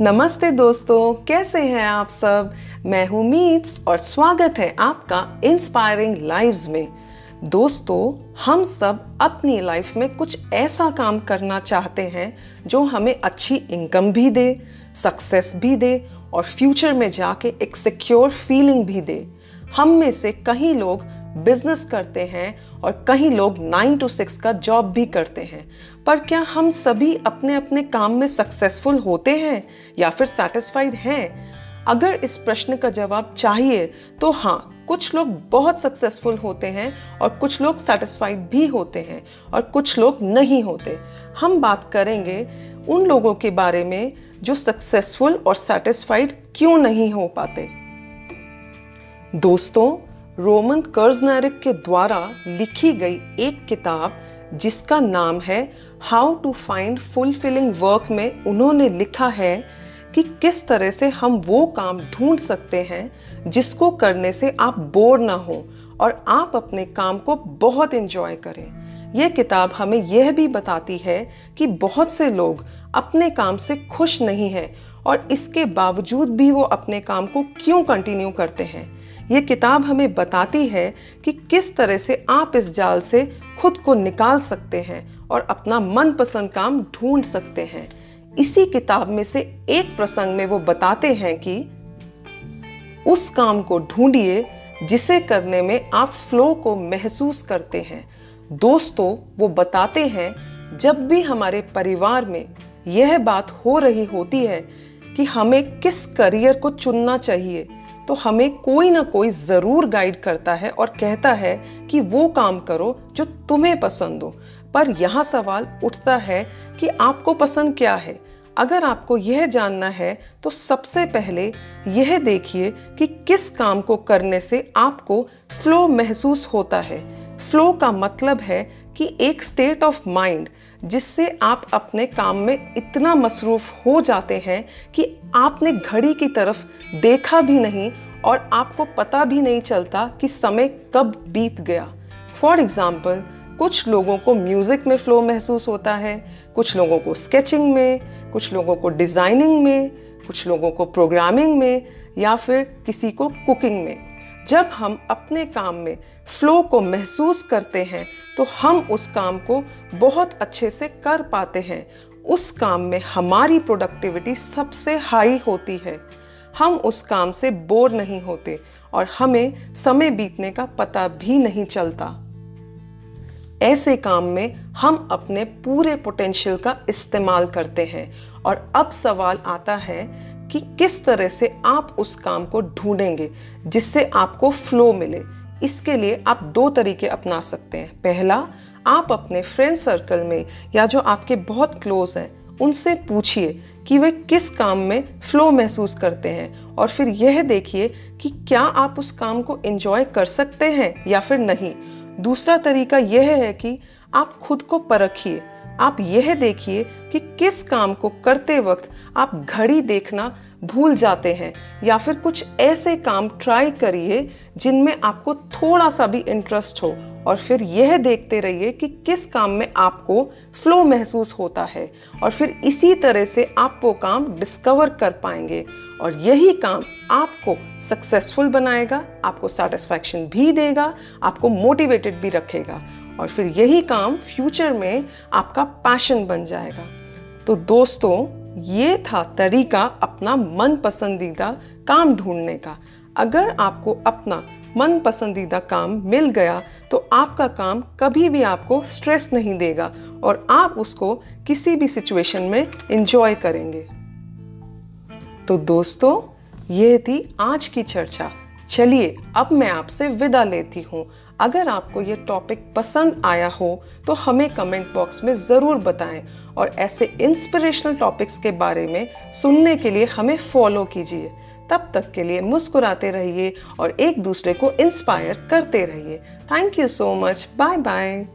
नमस्ते दोस्तों, कैसे हैं आप सब? मैं हूँ मीट्स और स्वागत है आपका इंस्पायरिंग लाइव्स में। दोस्तों, हम सब अपनी लाइफ में कुछ ऐसा काम करना चाहते हैं जो हमें अच्छी इनकम भी दे सक्सेस भी दे और फ्यूचर में जाके एक सिक्योर फीलिंग भी दे। हम में से कई लोग बिज़नेस करते हैं और कहीं लोग नाइन टू सिक्स का जॉब भी करते हैं। पर क्या हम सभी अपने अपने काम में सक्सेसफुल होते हैं या फिर सेटिस्फाइड हैं? अगर इस प्रश्न का जवाब चाहिए तो हाँ कुछ लोग बहुत सक्सेसफुल होते हैं और कुछ लोग सेटिस्फाइड भी होते हैं और कुछ लोग नहीं होते। हम बात करेंगे उन लोगों के बारे में जो सक्सेसफुल और सेटिस्फाइड क्यों नहीं हो पाते। दोस्तों रोमन कर्जनैरिक के द्वारा लिखी गई एक किताब, जिसका नाम है how to find fulfilling work में उन्होंने लिखा है कि किस तरह से हम वो काम ढूंढ सकते हैं जिसको करने से आप बोर ना हो और आप अपने काम को बहुत इंजॉय करें। यह किताब हमें यह भी बताती है कि बहुत से लोग अपने काम से खुश नहीं हैं और इसके बावजूद भी वो अपने काम को क्यों कंटिन्यू करते हैं। ये किताब हमें बताती है कि किस तरह से आप इस जाल से खुद को निकाल सकते हैं और अपना मनपसंद काम ढूंढ सकते हैं। इसी किताब में से एक प्रसंग में वो बताते हैं कि उस काम को ढूंढिए जिसे करने में आप फ्लो को महसूस करते हैं। दोस्तों, वो बताते हैं, जब भी हमारे परिवार में यह बात हो रही होती है कि हमें किस करियर को चुनना चाहिए तो हमें कोई ना कोई ज़रूर गाइड करता है और कहता है कि वो काम करो जो तुम्हें पसंद हो। पर यहाँ सवाल उठता है कि आपको पसंद क्या है? अगर आपको यह जानना है तो सबसे पहले यह देखिए कि किस काम को करने से आपको फ्लो महसूस होता है। फ्लो का मतलब है कि एक स्टेट ऑफ़ माइंड जिससे आप अपने काम में इतना मसरूफ हो जाते हैं कि आपने घड़ी की तरफ़ देखा भी नहीं और आपको पता भी नहीं चलता कि समय कब बीत गया। फॉर एग्ज़ाम्पल कुछ लोगों को म्यूज़िक में फ़्लो महसूस होता है, कुछ लोगों को स्केचिंग में, कुछ लोगों को डिज़ाइनिंग में, कुछ लोगों को प्रोग्रामिंग में या फिर किसी को कुकिंग में। जब हम अपने काम में फ्लो को महसूस करते हैं तो हम उस काम को बहुत अच्छे से कर पाते हैं। उस काम में हमारी प्रोडक्टिविटी सबसे हाई होती है। हम उस काम से बोर नहीं होते और हमें समय बीतने का पता भी नहीं चलता। ऐसे काम में हम अपने पूरे पोटेंशियल का इस्तेमाल करते हैं और अब सवाल आता है कि किस तरह से आप उस काम को ढूंढेंगे जिससे आपको फ्लो मिले। इसके लिए आप दो तरीके अपना सकते हैं। पहला, आप अपने फ्रेंड सर्कल में या जो आपके बहुत क्लोज हैं, उनसे पूछिए कि वे किस काम में फ्लो महसूस करते हैं और फिर यह देखिए कि क्या आप उस काम को एंजॉय कर सकते हैं या फिर नहीं। दूसरा तरीका यह है कि आप खुद को परखिए आप यह देखिए कि किस काम को करते वक्त आप घड़ी देखना भूल जाते हैं या फिर कुछ ऐसे काम ट्राई करिए जिनमें आपको थोड़ा सा भी इंटरेस्ट हो और फिर यह देखते रहिए कि किस काम में आपको फ्लो महसूस होता है और फिर इसी तरह से आप वो काम डिस्कवर कर पाएँगे और यही काम आपको सक्सेसफुल बनाएगा, आपको सेटिस्फैक्शन भी देगा, आपको मोटिवेटेड भी रखेगा। और फिर यही काम फ्यूचर में आपका पैशन बन जाएगा। तो दोस्तों, ये था तरीका अपना मन पसंदीदा काम ढूँढने का। अगर आपको अपना मन पसंदीदा काम मिल गया तो आपका काम कभी भी आपको स्ट्रेस नहीं देगा और आप उसको किसी भी सिचुएशन में इंजॉय करेंगे। तो दोस्तों, ये थी आज की चर्चा। चलिए, अब मैं आपसे विदा लेती हूँ। अगर आपको ये टॉपिक पसंद आया हो तो हमें कमेंट बॉक्स में ज़रूर बताएँ और ऐसे इंस्पिरेशनल टॉपिक्स के बारे में सुनने के लिए हमें फॉलो कीजिए। तब तक के लिए मुस्कुराते रहिए और एक दूसरे को इंस्पायर करते रहिए। Thank you so much bye bye